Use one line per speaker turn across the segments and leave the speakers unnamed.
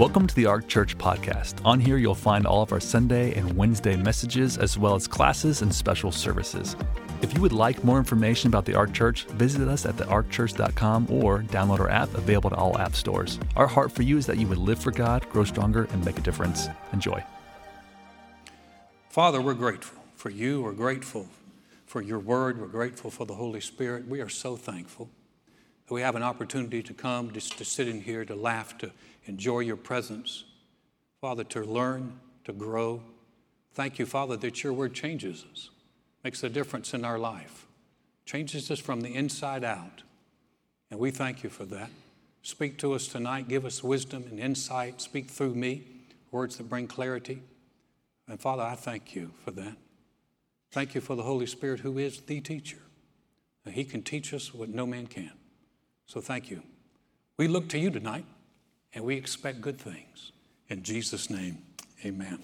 Welcome to the Ark Church podcast. On here, you'll find all of our Sunday and Wednesday messages, as well as classes and special services. If you would like more information about the Ark Church, visit us at thearkchurch.com or download our app available to all app stores. Our heart for you is that you would live for God, grow stronger, and make a difference. Enjoy.
Father, we're grateful for you. We're grateful for your word. We're grateful for the Holy Spirit. We are so thankful that we have an opportunity to come, just to sit in here, to laugh, to enjoy your presence. Father, to learn, to grow. Thank you, Father, that your word changes us, makes a difference in our life, changes us from the inside out. And we thank you for that. Speak to us tonight. Give us wisdom and insight. Speak through me, words that bring clarity. And Father, I thank you for that. Thank you for the Holy Spirit who is the teacher. He can teach us what no man can. So thank you. We look to you tonight and we expect good things. In Jesus' name, amen.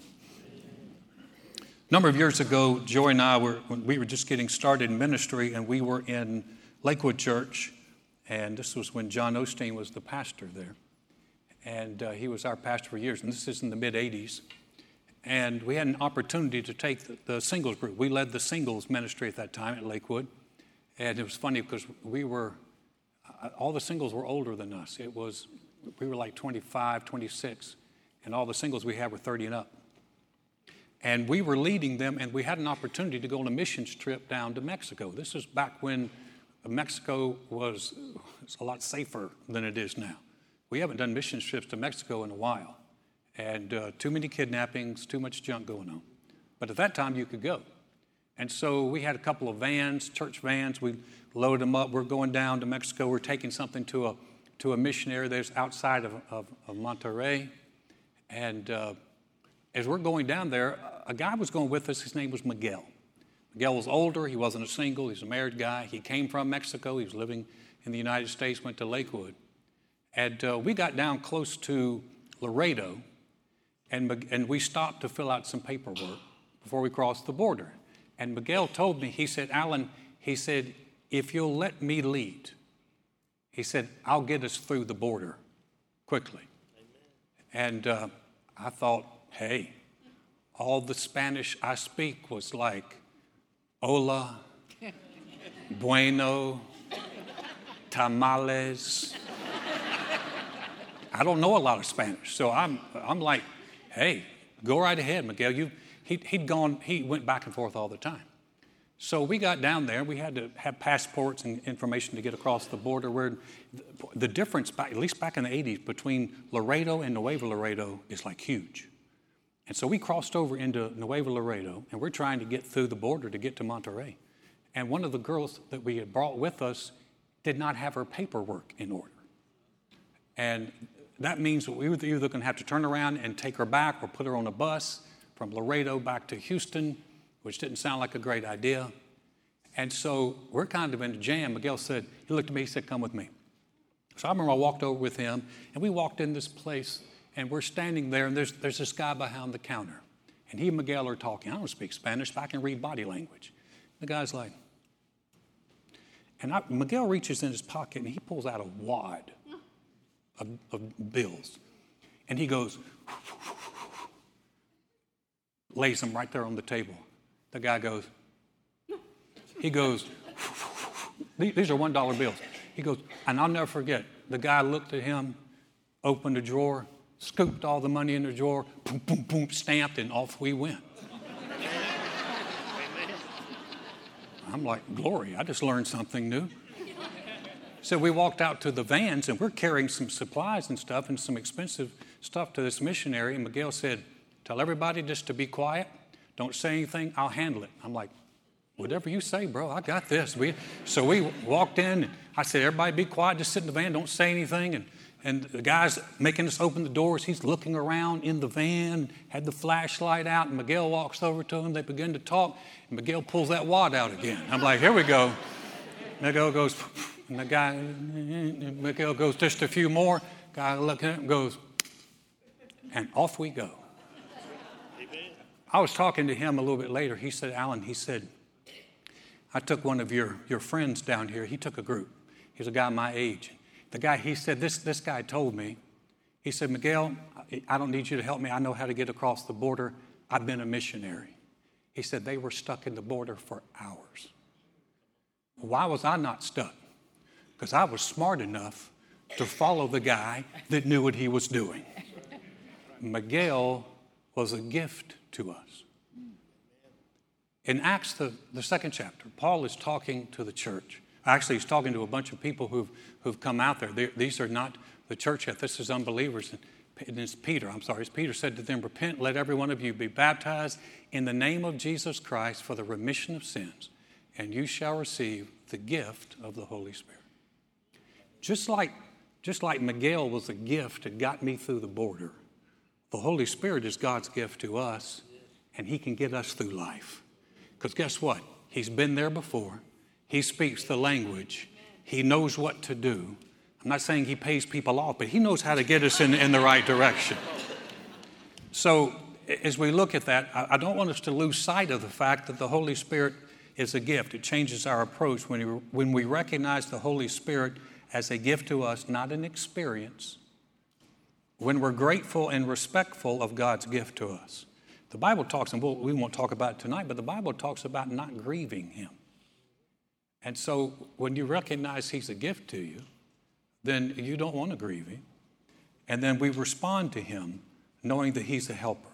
A number of years ago, Joy and I were, we were just getting started in ministry, and we were in Lakewood Church, and this was when John Osteen was the pastor there. And uh, he was our pastor for years, and this is in the mid 80s. And we had an opportunity to take the, the singles group. We led the singles ministry at that time at Lakewood. And it was funny because we were, uh, all the singles were older than us. It was we were like 25, 26, and all the singles we had were 30 and up. And we were leading them, and we had an opportunity to go on a missions trip down to Mexico. This is back when Mexico was, was a lot safer than it is now. We haven't done missions trips to Mexico in a while, and uh, too many kidnappings, too much junk going on. But at that time, you could go. And so we had a couple of vans, church vans. We loaded them up. We're going down to Mexico. We're taking something to a to a missionary that's outside of, of, of Monterrey. And uh, as we're going down there, a guy was going with us. His name was Miguel. Miguel was older. He wasn't a single. He's a married guy. He came from Mexico. He was living in the United States, went to Lakewood. And uh, we got down close to Laredo, and, and we stopped to fill out some paperwork before we crossed the border. And Miguel told me, he said, Alan, he said, if you'll let me lead, he said, I'll get us through the border quickly. Amen. And uh, I thought, hey, all the Spanish I speak was like, hola, bueno, tamales. I don't know a lot of Spanish, so I'm, I'm like, hey, go right ahead, Miguel. You, he, he'd gone, he went back and forth all the time. So we got down there. We had to have passports and information to get across the border. Where the difference, at least back in the 80s, between Laredo and Nuevo Laredo is like huge. And so we crossed over into Nuevo Laredo, and we're trying to get through the border to get to Monterrey. And one of the girls that we had brought with us did not have her paperwork in order. And that means that we were either going to have to turn around and take her back or put her on a bus from Laredo back to Houston which didn't sound like a great idea. And so we're kind of in a jam. Miguel said, he looked at me, he said, come with me. So I remember I walked over with him, and we walked in this place, and we're standing there, and there's, there's this guy behind the counter. And he and Miguel are talking. I don't speak Spanish, but I can read body language. The guy's like, and I, Miguel reaches in his pocket and he pulls out a wad of, of bills. And he goes, lays them right there on the table. The guy goes, he goes, these are $1 bills. He goes, and I'll never forget, the guy looked at him, opened a drawer, scooped all the money in the drawer, boom, boom, boom, stamped, and off we went. I'm like, glory, I just learned something new. So we walked out to the vans and we're carrying some supplies and stuff and some expensive stuff to this missionary. And Miguel said, Tell everybody just to be quiet don't say anything, I'll handle it. I'm like, whatever you say, bro, I got this. We, so we walked in, and I said, everybody be quiet, just sit in the van, don't say anything. And, and the guy's making us open the doors. He's looking around in the van, had the flashlight out, and Miguel walks over to him. They begin to talk, and Miguel pulls that wad out again. I'm like, here we go. Miguel goes, and the guy, Miguel goes, just a few more. Guy looking at him goes, and off we go. I was talking to him a little bit later. He said, Alan, he said, I took one of your, your friends down here. He took a group. He's a guy my age. The guy, he said, this, this guy told me, he said, Miguel, I don't need you to help me. I know how to get across the border. I've been a missionary. He said they were stuck in the border for hours. Why was I not stuck? Because I was smart enough to follow the guy that knew what he was doing. Miguel was a gift to us. In Acts, the, the second chapter, Paul is talking to the church. Actually, he's talking to a bunch of people who've, who've come out there. They're, these are not the church yet, this is unbelievers. And it's Peter, I'm sorry, it's Peter said to them, Repent, let every one of you be baptized in the name of Jesus Christ for the remission of sins, and you shall receive the gift of the Holy Spirit. Just like, just like Miguel was a gift that got me through the border, the Holy Spirit is God's gift to us, and He can get us through life. Because guess what? He's been there before, He speaks the language, He knows what to do. I'm not saying He pays people off, but He knows how to get us in, in the right direction. So, as we look at that, I don't want us to lose sight of the fact that the Holy Spirit is a gift. It changes our approach when when we recognize the Holy Spirit as a gift to us, not an experience. When we're grateful and respectful of God's gift to us. The Bible talks, and we'll, we won't talk about it tonight, but the Bible talks about not grieving Him. And so when you recognize He's a gift to you, then you don't want to grieve Him. And then we respond to Him knowing that He's a helper.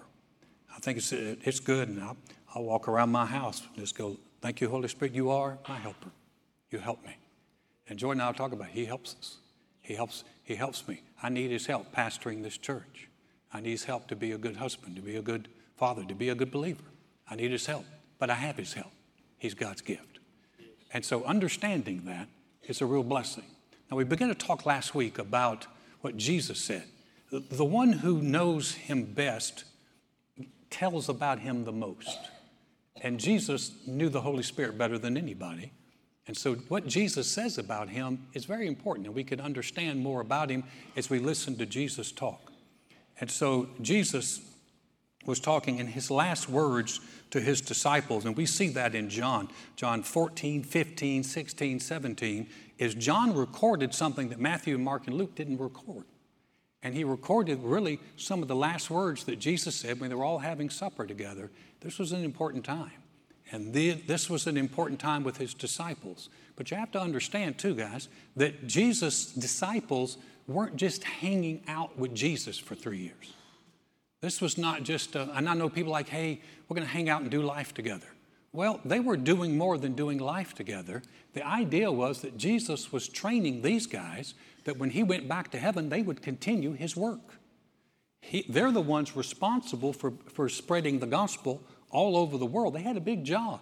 I think it's, it's good, and I'll, I'll walk around my house and just go, Thank you, Holy Spirit, you are my helper. You help me. And Jordan and I will talk about it. He helps us. He helps, he helps me. I need his help pastoring this church. I need his help to be a good husband, to be a good father, to be a good believer. I need his help, but I have his help. He's God's gift. And so understanding that is a real blessing. Now, we began to talk last week about what Jesus said. The one who knows him best tells about him the most. And Jesus knew the Holy Spirit better than anybody. And so, what Jesus says about him is very important, and we can understand more about him as we listen to Jesus talk. And so, Jesus was talking in his last words to his disciples, and we see that in John, John 14, 15, 16, 17, is John recorded something that Matthew, Mark, and Luke didn't record. And he recorded really some of the last words that Jesus said when they were all having supper together. This was an important time. And this was an important time with his disciples. But you have to understand, too, guys, that Jesus' disciples weren't just hanging out with Jesus for three years. This was not just, uh, and I know people like, hey, we're going to hang out and do life together. Well, they were doing more than doing life together. The idea was that Jesus was training these guys that when he went back to heaven, they would continue his work. He, they're the ones responsible for, for spreading the gospel all over the world. They had a big job.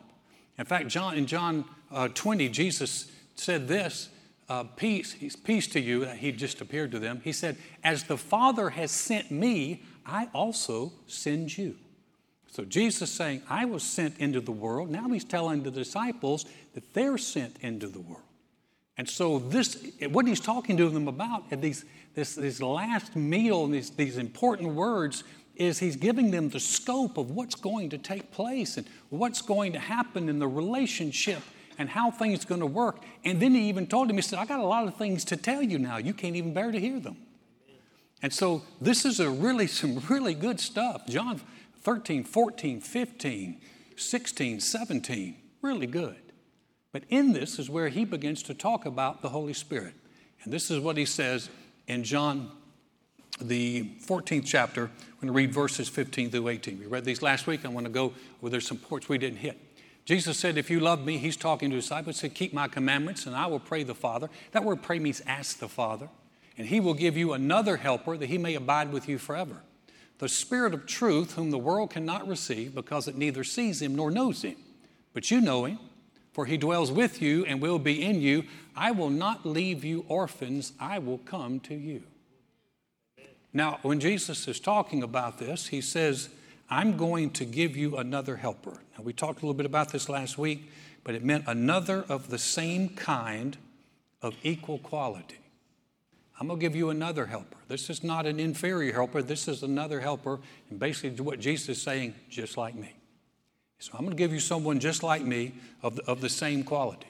In fact, John, in John uh, 20, Jesus said this uh, peace, peace to you. He just appeared to them. He said, As the Father has sent me, I also send you. So Jesus saying, I was sent into the world. Now he's telling the disciples that they're sent into the world. And so this, what he's talking to them about at these, this, this last meal and these, these important words is he's giving them the scope of what's going to take place and what's going to happen in the relationship and how things are going to work. And then he even told him, he said, I got a lot of things to tell you now. You can't even bear to hear them. And so this is a really, some really good stuff. John 13, 14, 15, 16, 17, really good. But in this is where he begins to talk about the Holy Spirit. And this is what he says in John, the 14th chapter. I'm going to read verses 15 through 18. We read these last week. I want to go where there's some parts we didn't hit. Jesus said, If you love me, he's talking to his disciples, said, Keep my commandments, and I will pray the Father. That word pray means ask the Father and he will give you another helper that he may abide with you forever. The Spirit of truth, whom the world cannot receive because it neither sees him nor knows him. But you know him, for he dwells with you and will be in you. I will not leave you orphans, I will come to you. Now, when Jesus is talking about this, he says, I'm going to give you another helper. Now, we talked a little bit about this last week, but it meant another of the same kind of equal quality. I'm going to give you another helper. This is not an inferior helper. This is another helper. And basically, what Jesus is saying, just like me. So I'm going to give you someone just like me of the, of the same quality.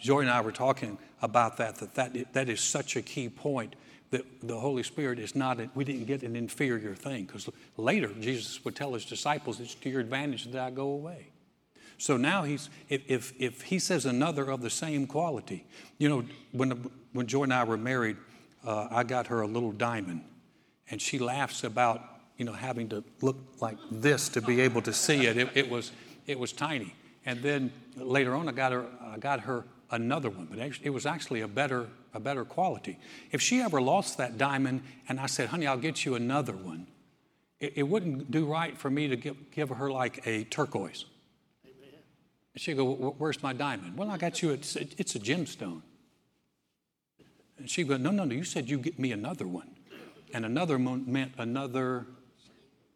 Joy and I were talking about that, that, that that is such a key point that the Holy Spirit is not, a, we didn't get an inferior thing. Because later, Jesus would tell his disciples, it's to your advantage that I go away. So now he's, if, if, if he says another of the same quality, you know, when, when Joy and I were married, uh, I got her a little diamond. And she laughs about, you know, having to look like this to be able to see it. It, it was, it was tiny. And then later on, I got her, I got her another one, but it was actually a better, a better quality. If she ever lost that diamond and I said, honey, I'll get you another one, it, it wouldn't do right for me to give, give her like a turquoise. Amen. She'd go, where's my diamond? Well, I got you, it's, it's a gemstone. And she'd go, no, no, no, you said you'd get me another one. And another meant another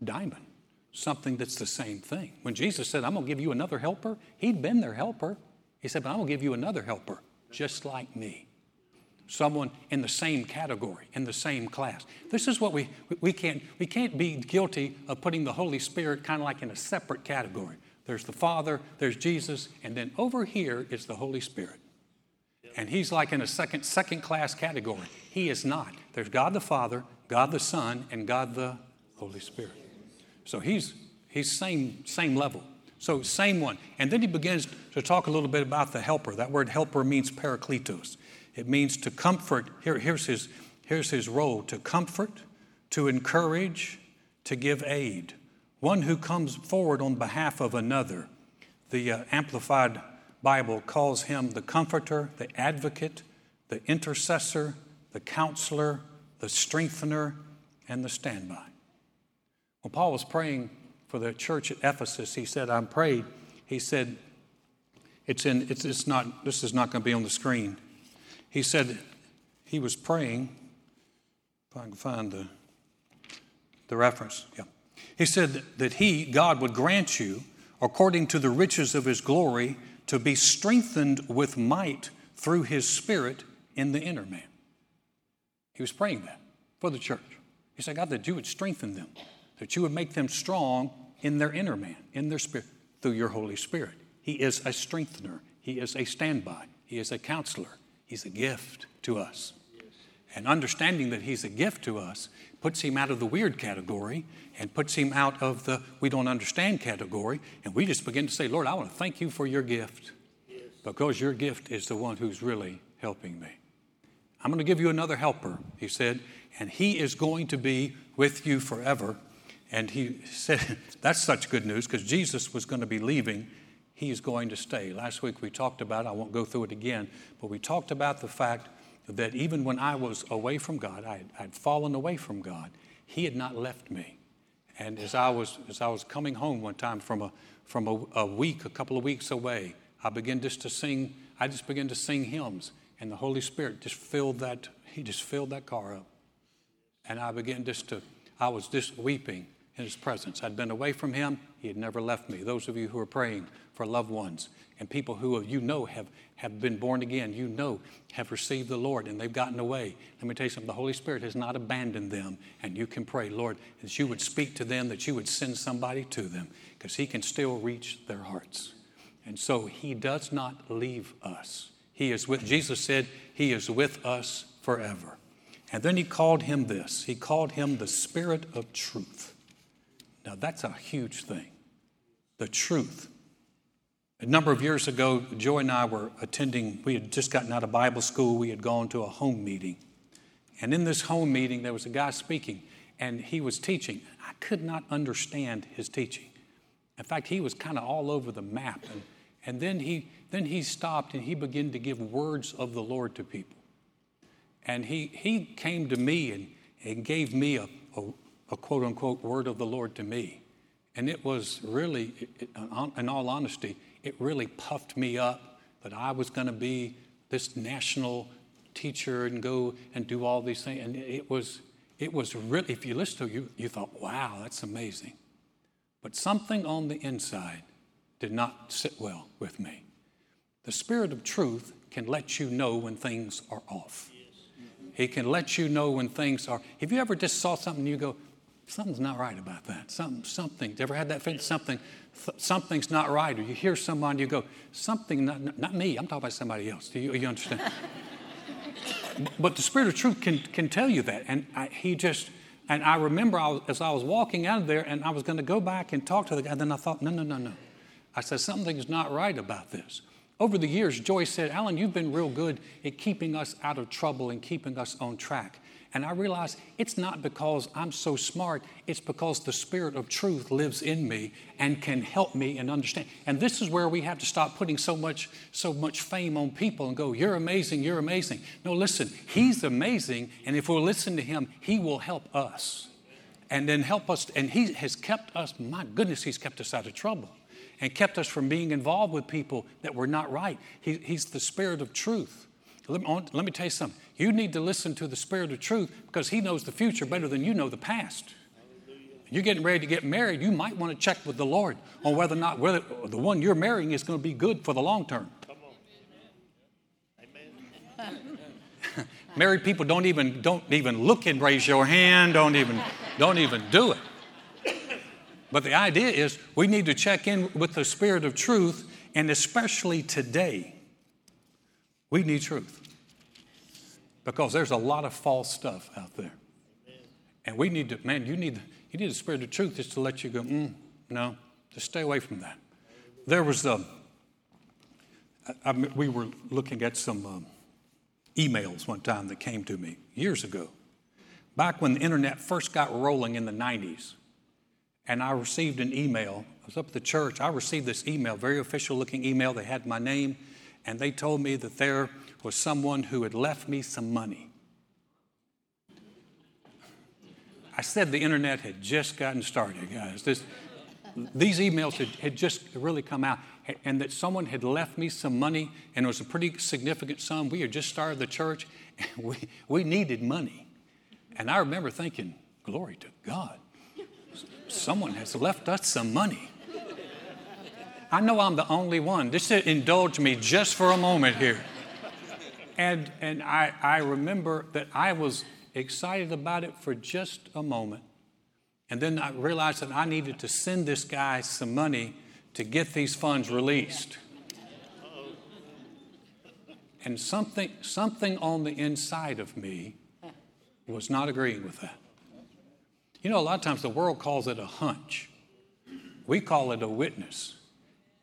diamond something that's the same thing. When Jesus said, I'm going to give you another helper, he'd been their helper. He said, But I'm going to give you another helper, just like me. Someone in the same category, in the same class. This is what we, we can't, we can't be guilty of putting the Holy Spirit kind of like in a separate category. There's the Father, there's Jesus, and then over here is the Holy Spirit. And he's like in a second, second class category. He is not. There's God the Father, God the Son, and God the Holy Spirit. So he's, he's same, same level. So same one. And then he begins to talk a little bit about the helper. That word helper means parakletos. It means to comfort. Here, here's, his, here's his role to comfort, to encourage, to give aid. One who comes forward on behalf of another. The uh, Amplified Bible calls him the comforter, the advocate, the intercessor, the counselor, the strengthener, and the standby. When Paul was praying for the church at Ephesus, he said, I'm prayed. He said, it's in, it's, it's not, this is not going to be on the screen. He said he was praying, if I can find the, the reference, yeah. He said that he, God, would grant you, according to the riches of his glory, to be strengthened with might through his spirit in the inner man. He was praying that for the church. He said, God, that you would strengthen them that you would make them strong in their inner man, in their spirit, through your Holy Spirit. He is a strengthener, He is a standby, He is a counselor, He's a gift to us. And understanding that He's a gift to us puts Him out of the weird category and puts Him out of the we don't understand category. And we just begin to say, Lord, I want to thank you for your gift because your gift is the one who's really helping me. I'm going to give you another helper, he said, and he is going to be with you forever. And he said, That's such good news because Jesus was going to be leaving. He's going to stay. Last week we talked about, I won't go through it again, but we talked about the fact that even when I was away from God, I had fallen away from God, He had not left me. And as I was, as I was coming home one time from, a, from a, a week, a couple of weeks away, I began just to sing, I just began to sing hymns. And the Holy Spirit just filled that, He just filled that car up. And I began just to, I was just weeping in his presence. I'd been away from him, he had never left me. Those of you who are praying for loved ones and people who you know have, have been born again, you know have received the Lord and they've gotten away. Let me tell you something the Holy Spirit has not abandoned them. And you can pray, Lord, that you would speak to them, that you would send somebody to them, because he can still reach their hearts. And so he does not leave us. He is with, Jesus said, He is with us forever. And then he called him this He called him the Spirit of truth. Now, that's a huge thing. The truth. A number of years ago, Joy and I were attending, we had just gotten out of Bible school, we had gone to a home meeting. And in this home meeting, there was a guy speaking, and he was teaching. I could not understand his teaching. In fact, he was kind of all over the map. And, and then, he, then he stopped and he began to give words of the Lord to people. And he, he came to me and, and gave me a, a, a quote unquote word of the Lord to me. And it was really, in all honesty, it really puffed me up that I was going to be this national teacher and go and do all these things. And it was, it was really, if you listen to it, you, you thought, wow, that's amazing. But something on the inside did not sit well with me. The Spirit of truth can let you know when things are off. He can let you know when things are. Have you ever just saw something and you go, something's not right about that. Something, something. Ever had that feeling? Something, th- something's not right. Or you hear someone, you go, something, not, not me. I'm talking about somebody else. Do you, you understand? but the Spirit of truth can, can tell you that. And I, he just, and I remember I was, as I was walking out of there and I was going to go back and talk to the guy, And then I thought, no, no, no, no. I said, something's not right about this. Over the years, Joy said, Alan, you've been real good at keeping us out of trouble and keeping us on track. And I realize it's not because I'm so smart, it's because the Spirit of truth lives in me and can help me and understand. And this is where we have to stop putting so much, so much fame on people and go, You're amazing, you're amazing. No, listen, He's amazing, and if we'll listen to Him, He will help us. And then help us, and He has kept us, my goodness, He's kept us out of trouble and kept us from being involved with people that were not right. He, he's the Spirit of truth. Let me, let me tell you something. You need to listen to the Spirit of truth because He knows the future better than you know the past. You're getting ready to get married, you might want to check with the Lord on whether or not whether the one you're marrying is going to be good for the long term. Married people don't even don't even look and raise your hand, don't even don't even do it. But the idea is we need to check in with the spirit of truth, and especially today, we need truth because there's a lot of false stuff out there. And we need to, man, you need, you need the spirit of truth just to let you go, mm, no, just stay away from that. There was, um, I, I, we were looking at some um, emails one time that came to me years ago, back when the internet first got rolling in the 90s. And I received an email. I was up at the church. I received this email, very official looking email. They had my name, and they told me that there was someone who had left me some money. I said the internet had just gotten started, guys. This, these emails had, had just really come out, and that someone had left me some money, and it was a pretty significant sum. We had just started the church, and we, we needed money. And I remember thinking, glory to God. Someone has left us some money. I know I'm the only one. Just indulge me just for a moment here. And, and I, I remember that I was excited about it for just a moment. And then I realized that I needed to send this guy some money to get these funds released. And something, something on the inside of me was not agreeing with that. You know, a lot of times the world calls it a hunch. We call it a witness.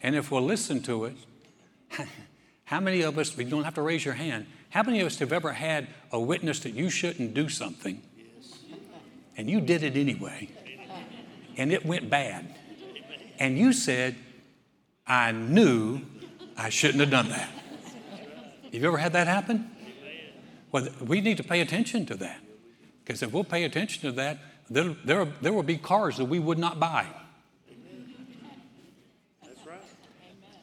And if we'll listen to it, How many of us, we don't have to raise your hand, how many of us have ever had a witness that you shouldn't do something and you did it anyway and it went bad? And you said, I knew I shouldn't have done that. Have you ever had that happen? Well, we need to pay attention to that. Because if we'll pay attention to that, there, there, there will be cars that we would not buy. That's right.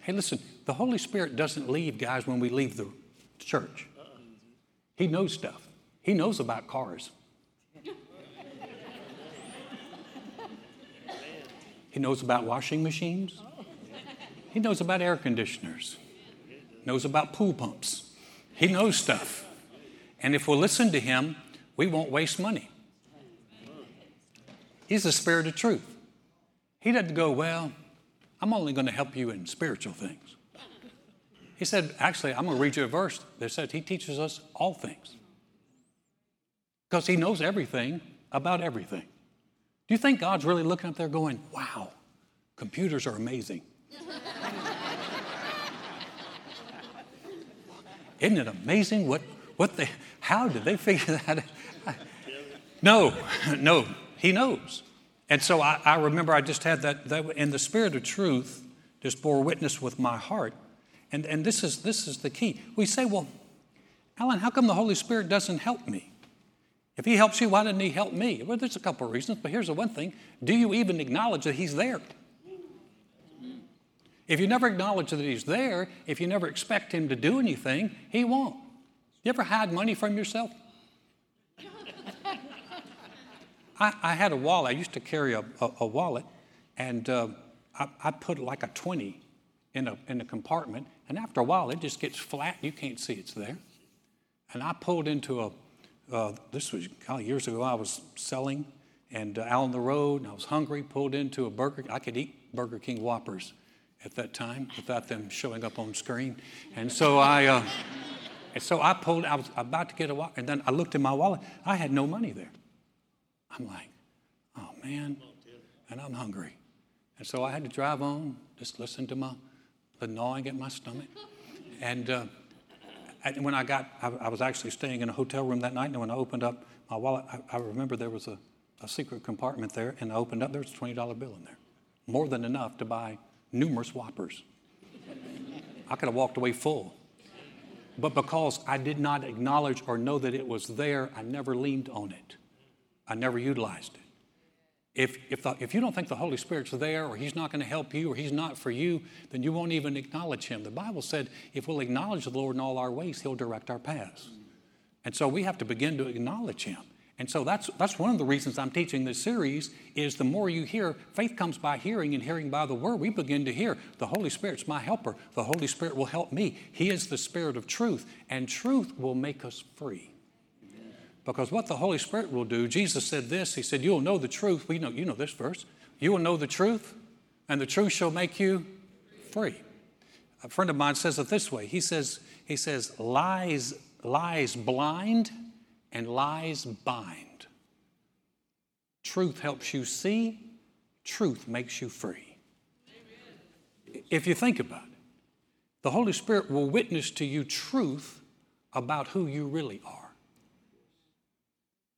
Hey, listen, the Holy Spirit doesn't leave, guys, when we leave the church. He knows stuff. He knows about cars. He knows about washing machines. He knows about air conditioners. Knows about pool pumps. He knows stuff. And if we'll listen to him, we won't waste money. He's the spirit of truth. He doesn't go, Well, I'm only going to help you in spiritual things. He said, actually, I'm going to read you a verse that says he teaches us all things. Because he knows everything about everything. Do you think God's really looking up there going, wow, computers are amazing? Isn't it amazing what, what they, how did they figure that out? No, no, he knows. And so I, I remember I just had that, that, in the spirit of truth, just bore witness with my heart and, and this, is, this is the key. We say, well, Alan, how come the Holy Spirit doesn't help me? If He helps you, why didn't He help me? Well, there's a couple of reasons, but here's the one thing do you even acknowledge that He's there? If you never acknowledge that He's there, if you never expect Him to do anything, He won't. You ever hide money from yourself? I, I, had a wallet. I used to carry a, a, a wallet, and uh, I, I put like a 20 in a, in a compartment, and after a while, it just gets flat. You can't see it's there. And I pulled into a, uh, this was years ago, I was selling, and uh, out on the road, and I was hungry, pulled into a Burger I could eat Burger King Whoppers at that time without them showing up on screen. And so I, uh, and so I pulled, I was about to get a wallet, and then I looked in my wallet. I had no money there. I'm like, oh man, and I'm hungry. And so I had to drive on, just listen to my, the gnawing at my stomach. And, uh, and when I got, I, I, was actually staying in a hotel room that night, and when I opened up my wallet, I, I remember there was a, a secret compartment there, and I opened up, there was a $20 bill in there. More than enough to buy numerous whoppers. I could have walked away full. But because I did not acknowledge or know that it was there, I never leaned on it. I never utilized it. If, if, the, if you don't think the Holy Spirit's there or He's not going to help you or He's not for you, then you won't even acknowledge Him. The Bible said if we'll acknowledge the Lord in all our ways, He'll direct our paths. And so we have to begin to acknowledge Him. And so that's, that's one of the reasons I'm teaching this series is the more you hear, faith comes by hearing and hearing by the word. We begin to hear the Holy Spirit's my helper. The Holy Spirit will help me. He is the Spirit of truth, and truth will make us free. Because what the Holy Spirit will do, Jesus said this, He said, You'll know the truth. We know, you know this verse. You will know the truth, and the truth shall make you free. A friend of mine says it this way. He says, he says, lies, lies blind and lies bind. Truth helps you see, truth makes you free. If you think about it, the Holy Spirit will witness to you truth about who you really are.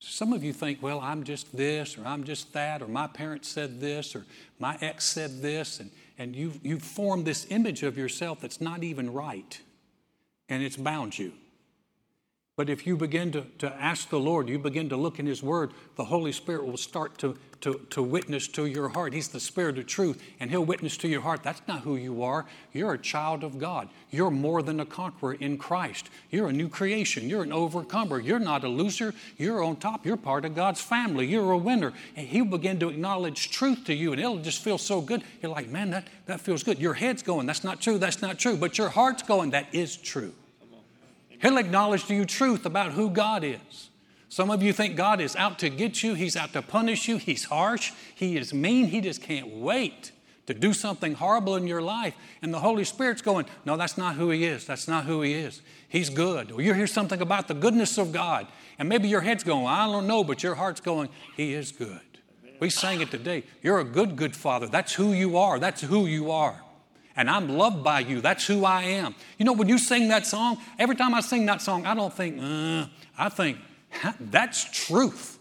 Some of you think, well, I'm just this, or I'm just that, or my parents said this, or my ex said this, and, and you've, you've formed this image of yourself that's not even right, and it's bound you. But if you begin to, to ask the Lord, you begin to look in His Word, the Holy Spirit will start to, to, to witness to your heart. He's the Spirit of truth, and He'll witness to your heart. That's not who you are. You're a child of God. You're more than a conqueror in Christ. You're a new creation. You're an overcomer. You're not a loser. You're on top. You're part of God's family. You're a winner. And He'll begin to acknowledge truth to you, and it'll just feel so good. You're like, man, that, that feels good. Your head's going, that's not true, that's not true. But your heart's going, that is true. He'll acknowledge to you truth about who God is. Some of you think God is out to get you, He's out to punish you, He's harsh, He is mean, He just can't wait to do something horrible in your life. And the Holy Spirit's going, No, that's not who He is. That's not who He is. He's good. Or you hear something about the goodness of God, and maybe your head's going, I don't know, but your heart's going, He is good. We sang it today. You're a good, good Father. That's who you are. That's who you are and I'm loved by you. That's who I am. You know, when you sing that song, every time I sing that song, I don't think, uh, I think, that's truth.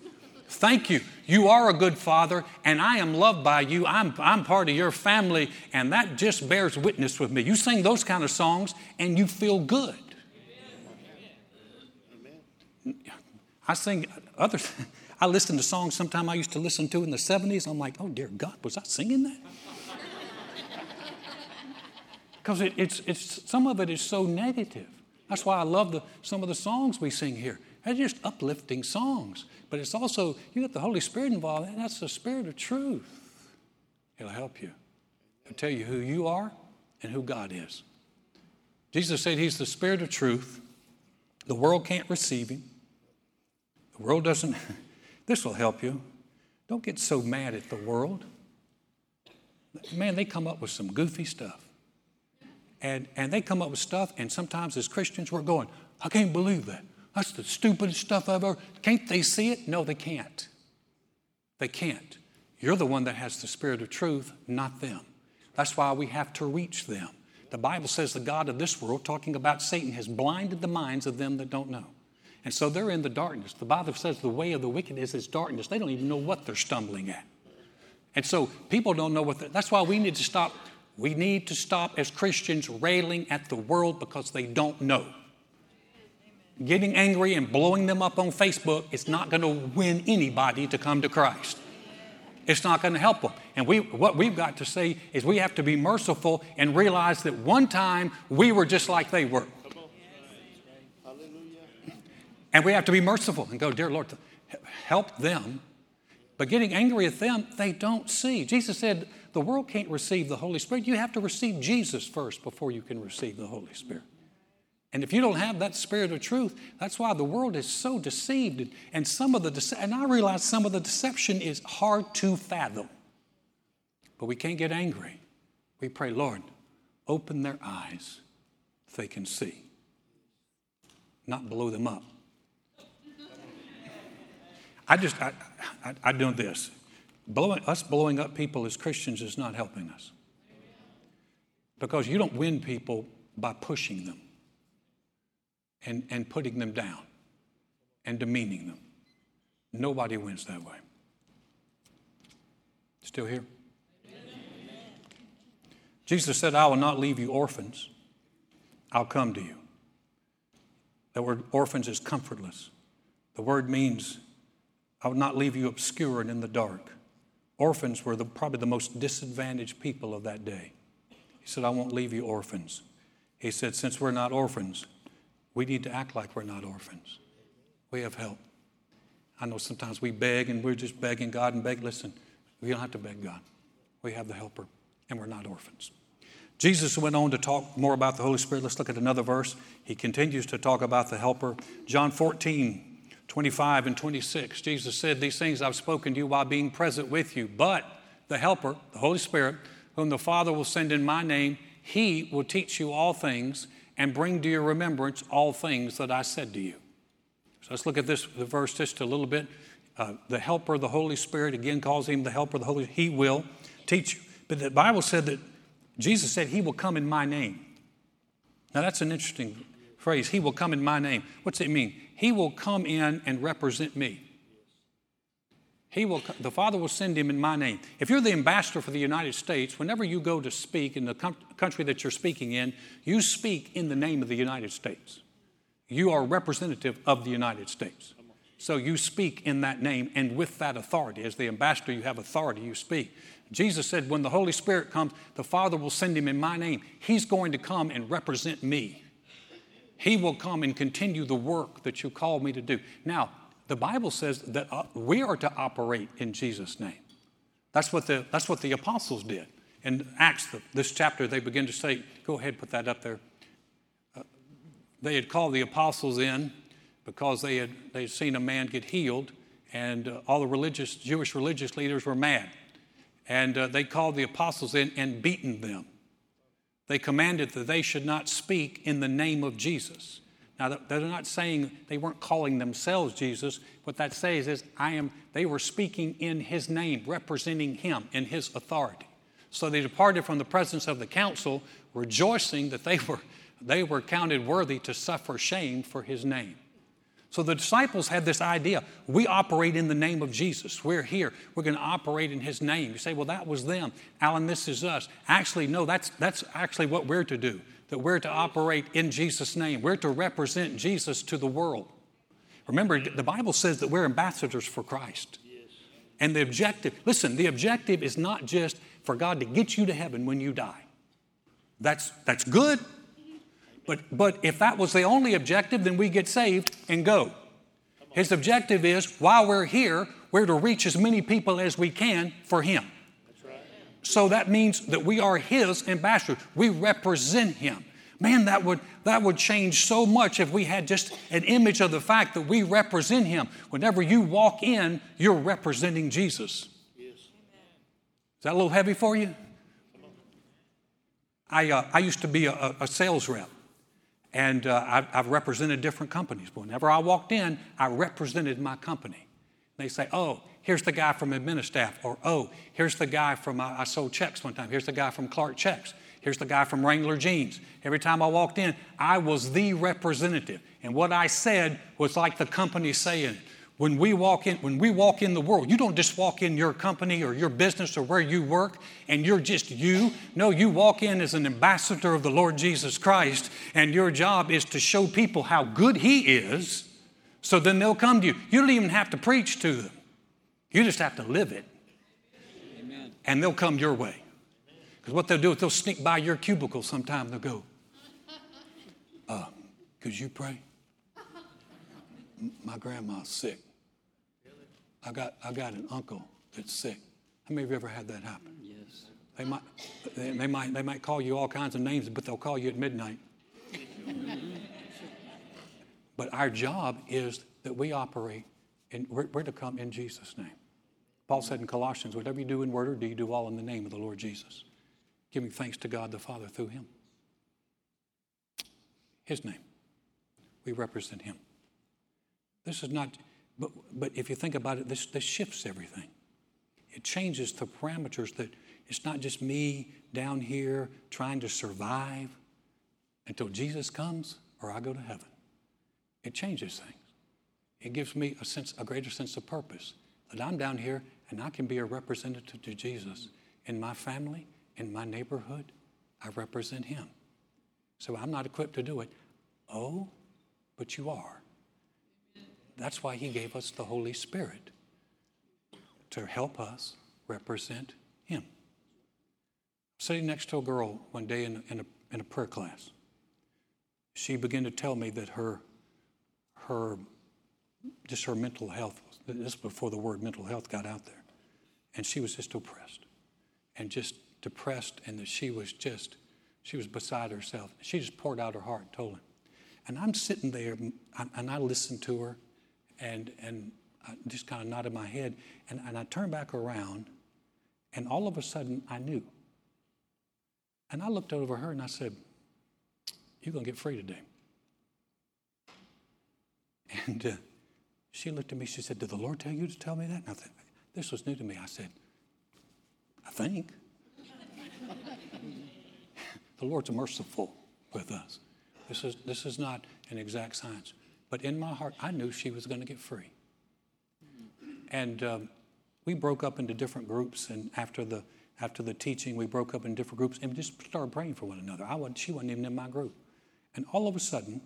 Thank you. You are a good father, and I am loved by you. I'm, I'm part of your family, and that just bears witness with me. You sing those kind of songs, and you feel good. I sing other. I listen to songs sometime I used to listen to in the 70s. I'm like, oh dear God, was I singing that? Because it, it's, it's, some of it is so negative. That's why I love the, some of the songs we sing here. They're just uplifting songs. But it's also, you get the Holy Spirit involved, and that's the Spirit of truth. He'll help you. He'll tell you who you are and who God is. Jesus said He's the Spirit of truth. The world can't receive Him. The world doesn't. this will help you. Don't get so mad at the world. Man, they come up with some goofy stuff. And, and they come up with stuff, and sometimes as Christians, we're going, I can't believe that. That's the stupidest stuff ever. Can't they see it? No, they can't. They can't. You're the one that has the spirit of truth, not them. That's why we have to reach them. The Bible says the God of this world, talking about Satan, has blinded the minds of them that don't know. And so they're in the darkness. The Bible says the way of the wicked is darkness. They don't even know what they're stumbling at. And so people don't know what that's why we need to stop we need to stop as Christians railing at the world because they don't know. Getting angry and blowing them up on Facebook is not going to win anybody to come to Christ. It's not going to help them. And we, what we've got to say is we have to be merciful and realize that one time we were just like they were. And we have to be merciful and go, Dear Lord, help them. But getting angry at them, they don't see. Jesus said, the world can't receive the Holy Spirit. You have to receive Jesus first before you can receive the Holy Spirit. And if you don't have that spirit of truth, that's why the world is so deceived. And some of the and I realize some of the deception is hard to fathom. But we can't get angry. We pray, Lord, open their eyes so they can see, not blow them up. I just, I, I, I do this. Blowing, us blowing up people as Christians is not helping us. Because you don't win people by pushing them and, and putting them down and demeaning them. Nobody wins that way. Still here? Jesus said, I will not leave you orphans. I'll come to you. The word orphans is comfortless. The word means, I will not leave you obscure and in the dark. Orphans were the, probably the most disadvantaged people of that day. He said, I won't leave you orphans. He said, since we're not orphans, we need to act like we're not orphans. We have help. I know sometimes we beg and we're just begging God and beg. Listen, we don't have to beg God. We have the helper and we're not orphans. Jesus went on to talk more about the Holy Spirit. Let's look at another verse. He continues to talk about the helper. John 14, 25 and 26. Jesus said, These things I've spoken to you while being present with you. But the helper, the Holy Spirit, whom the Father will send in my name, he will teach you all things and bring to your remembrance all things that I said to you. So let's look at this verse just a little bit. Uh, the helper, the Holy Spirit, again calls him the helper, the Holy He will teach you. But the Bible said that Jesus said, He will come in my name. Now, that's an interesting phrase. He will come in my name. What's it mean? He will come in and represent me. He will, the Father will send him in my name. If you're the ambassador for the United States, whenever you go to speak in the com- country that you're speaking in, you speak in the name of the United States. You are representative of the United States. So you speak in that name and with that authority. As the ambassador, you have authority, you speak. Jesus said, When the Holy Spirit comes, the Father will send him in my name. He's going to come and represent me. He will come and continue the work that you called me to do. Now, the Bible says that uh, we are to operate in Jesus' name. That's what the, that's what the apostles did. In Acts, this chapter, they begin to say, go ahead, put that up there. Uh, they had called the apostles in because they had, they had seen a man get healed, and uh, all the religious, Jewish religious leaders were mad. And uh, they called the apostles in and beaten them. They commanded that they should not speak in the name of Jesus. Now, they're not saying they weren't calling themselves Jesus. What that says is, I am, they were speaking in his name, representing him in his authority. So they departed from the presence of the council, rejoicing that they were, they were counted worthy to suffer shame for his name. So the disciples had this idea we operate in the name of Jesus. We're here. We're going to operate in his name. You say, well, that was them. Alan, this is us. Actually, no, that's, that's actually what we're to do that we're to operate in Jesus' name. We're to represent Jesus to the world. Remember, the Bible says that we're ambassadors for Christ. And the objective, listen, the objective is not just for God to get you to heaven when you die. That's, that's good. But, but if that was the only objective, then we get saved and go. His objective is while we're here, we're to reach as many people as we can for Him. Right. So that means that we are His ambassadors. We represent Him. Man, that would, that would change so much if we had just an image of the fact that we represent Him. Whenever you walk in, you're representing Jesus. Yes. Is that a little heavy for you? I, uh, I used to be a, a sales rep, and uh, I've, I've represented different companies. But whenever I walked in, I represented my company. They say, oh, here's the guy from Administaff, or oh, here's the guy from, I, I sold checks one time, here's the guy from Clark Checks, here's the guy from Wrangler Jeans. Every time I walked in, I was the representative. And what I said was like the company saying it. When we walk in, when we walk in the world, you don't just walk in your company or your business or where you work and you're just you. No, you walk in as an ambassador of the Lord Jesus Christ, and your job is to show people how good He is, so then they'll come to you. You don't even have to preach to them. You just have to live it. Amen. And they'll come your way. Because what they'll do is they'll sneak by your cubicle sometime. They'll go, uh, could you pray? My grandma's sick. I got, I got an uncle that's sick. How many of you ever had that happen? Yes. They might, they, they might, they might call you all kinds of names, but they'll call you at midnight. But our job is that we operate and we're, we're to come in Jesus' name. Paul said in Colossians, whatever you do in word or deed, you do all in the name of the Lord Jesus. Giving thanks to God the Father through him. His name. We represent him. This is not, but, but if you think about it, this, this shifts everything. It changes the parameters that it's not just me down here trying to survive until Jesus comes or I go to heaven. It changes things. It gives me a sense, a greater sense of purpose that I'm down here and I can be a representative to Jesus in my family, in my neighborhood. I represent Him. So I'm not equipped to do it. Oh, but you are. That's why He gave us the Holy Spirit to help us represent Him. Sitting next to a girl one day in, in, a, in a prayer class, she began to tell me that her, her just her mental health. This before the word mental health got out there. And she was just oppressed and just depressed, and that she was just, she was beside herself. She just poured out her heart and told him. And I'm sitting there, and I listened to her, and, and I just kind of nodded my head. And, and I turned back around, and all of a sudden, I knew. And I looked over her and I said, You're going to get free today. And uh, she looked at me, she said, Did the Lord tell you to tell me that? And I This was new to me. I said, I think. the Lord's merciful with us. This is, this is not an exact science. But in my heart, I knew she was going to get free. And um, we broke up into different groups. And after the, after the teaching, we broke up in different groups and just started praying for one another. I wasn't, she wasn't even in my group. And all of a sudden,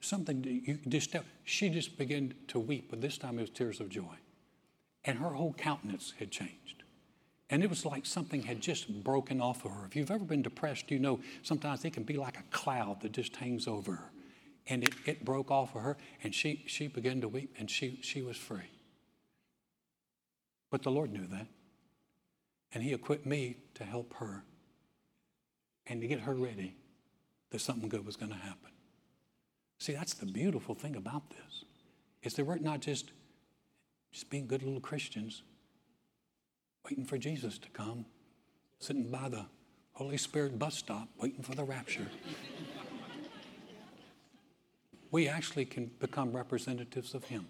something you just she just began to weep but this time it was tears of joy and her whole countenance had changed and it was like something had just broken off of her if you've ever been depressed you know sometimes it can be like a cloud that just hangs over her and it, it broke off of her and she she began to weep and she she was free. But the lord knew that. And he equipped me to help her and to get her ready that something good was going to happen. See, that's the beautiful thing about this, is that we're not just, just being good little Christians, waiting for Jesus to come, sitting by the Holy Spirit bus stop, waiting for the rapture. We actually can become representatives of Him.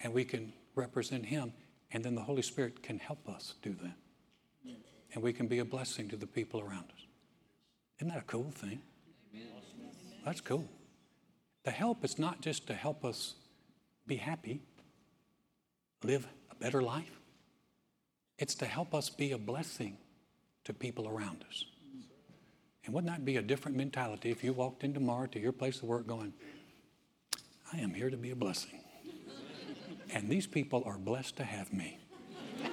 And we can represent Him, and then the Holy Spirit can help us do that. And we can be a blessing to the people around us. Isn't that a cool thing? That's cool. The help is not just to help us be happy, live a better life. It's to help us be a blessing to people around us. And wouldn't that be a different mentality if you walked in tomorrow to your place of work going, I am here to be a blessing. And these people are blessed to have me.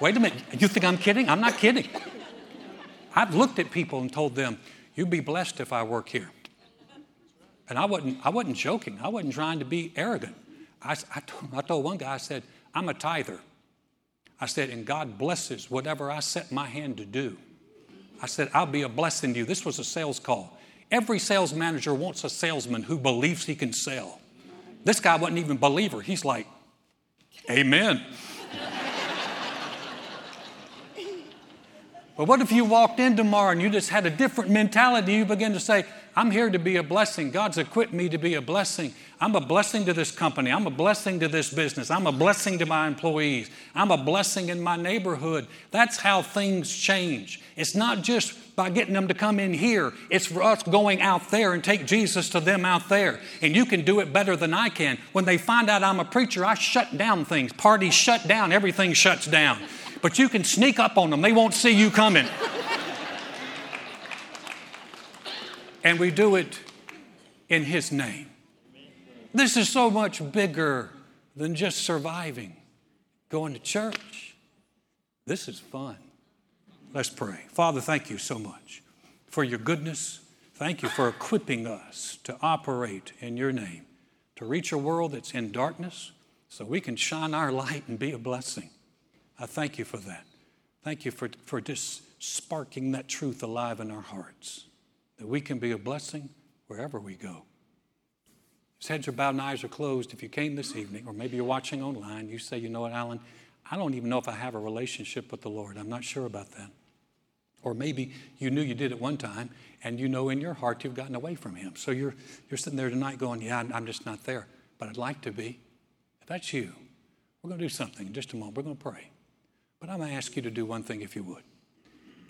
Wait a minute, you think I'm kidding? I'm not kidding. I've looked at people and told them, You'd be blessed if I work here. And I wasn't, I wasn't joking. I wasn't trying to be arrogant. I, I, told, I told one guy, I said, I'm a tither. I said, and God blesses whatever I set my hand to do. I said, I'll be a blessing to you. This was a sales call. Every sales manager wants a salesman who believes he can sell. This guy wasn't even a believer. He's like, Amen. But what if you walked in tomorrow and you just had a different mentality? You begin to say, I'm here to be a blessing. God's equipped me to be a blessing. I'm a blessing to this company. I'm a blessing to this business. I'm a blessing to my employees. I'm a blessing in my neighborhood. That's how things change. It's not just by getting them to come in here, it's for us going out there and take Jesus to them out there. And you can do it better than I can. When they find out I'm a preacher, I shut down things. Parties shut down, everything shuts down but you can sneak up on them. They won't see you coming. And we do it in His name. This is so much bigger than just surviving, going to church. This is fun. Let's pray. Father, thank you so much for your goodness. Thank you for equipping us to operate in your name, to reach a world that's in darkness so we can shine our light and be a blessing. I thank you for that. Thank you for, for just sparking that truth alive in our hearts, that we can be a blessing wherever we go. His heads are bowed and eyes are closed, if you came this evening, or maybe you're watching online, you say, you know what, Alan, I don't even know if I have a relationship with the Lord. I'm not sure about that. Or maybe you knew you did at one time, and you know in your heart you've gotten away from Him. So you're, you're sitting there tonight going, Yeah, I'm just not there, but I'd like to be. If that's you, we're going to do something in just a moment. We're going to pray. But I'm going to ask you to do one thing if you would.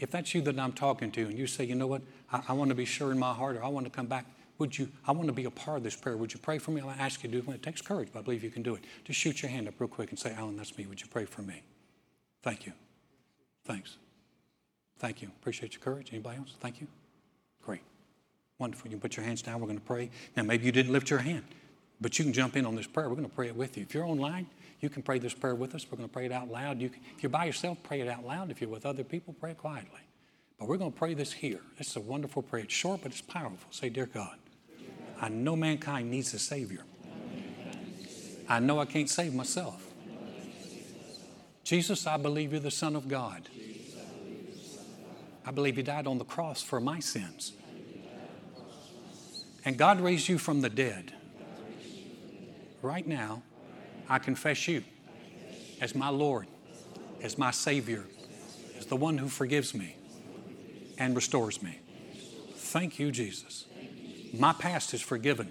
If that's you that I'm talking to, and you say, You know what, I, I want to be sure in my heart, or I want to come back would you, I want to be a part of this prayer. Would you pray for me? To ask you to do it. It takes courage, but I believe you can do it. Just shoot your hand up real quick and say, Alan, that's me. Would you pray for me? Thank you. Thanks. Thank you. Appreciate your courage. Anybody else? Thank you. Great. Wonderful. You can put your hands down. We're going to pray. Now, maybe you didn't lift your hand, but you can jump in on this prayer. We're going to pray it with you. If you're online, you can pray this prayer with us. We're going to pray it out loud. You can, if you're by yourself, pray it out loud. If you're with other people, pray it quietly. But we're going to pray this here. This is a wonderful prayer. It's short, but it's powerful. Say, Dear God, I know mankind needs a Savior. I know I can't save myself. Jesus, I believe you're the Son of God. I believe you died on the cross for my sins. And God raised you from the dead. Right now, I confess you as my Lord, as my Savior, as the one who forgives me and restores me. Thank you, Jesus. My past is forgiven.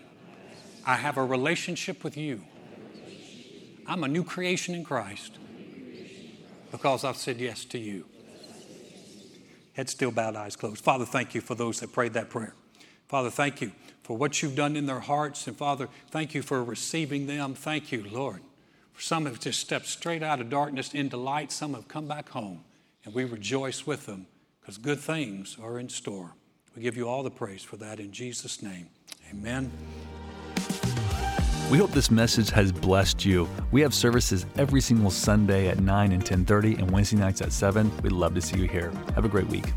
I have a relationship with you. I'm a new creation in Christ because I've said yes to you. Head still bowed, eyes closed. Father, thank you for those that prayed that prayer. Father, thank you for what you've done in their hearts. And Father, thank you for receiving them. Thank you, Lord. For some have just stepped straight out of darkness into light, some have come back home. And we rejoice with them because good things are in store. We give you all the praise for that in Jesus' name. Amen.
We hope this message has blessed you. We have services every single Sunday at 9 and 10:30 and Wednesday nights at 7. We'd love to see you here. Have a great week.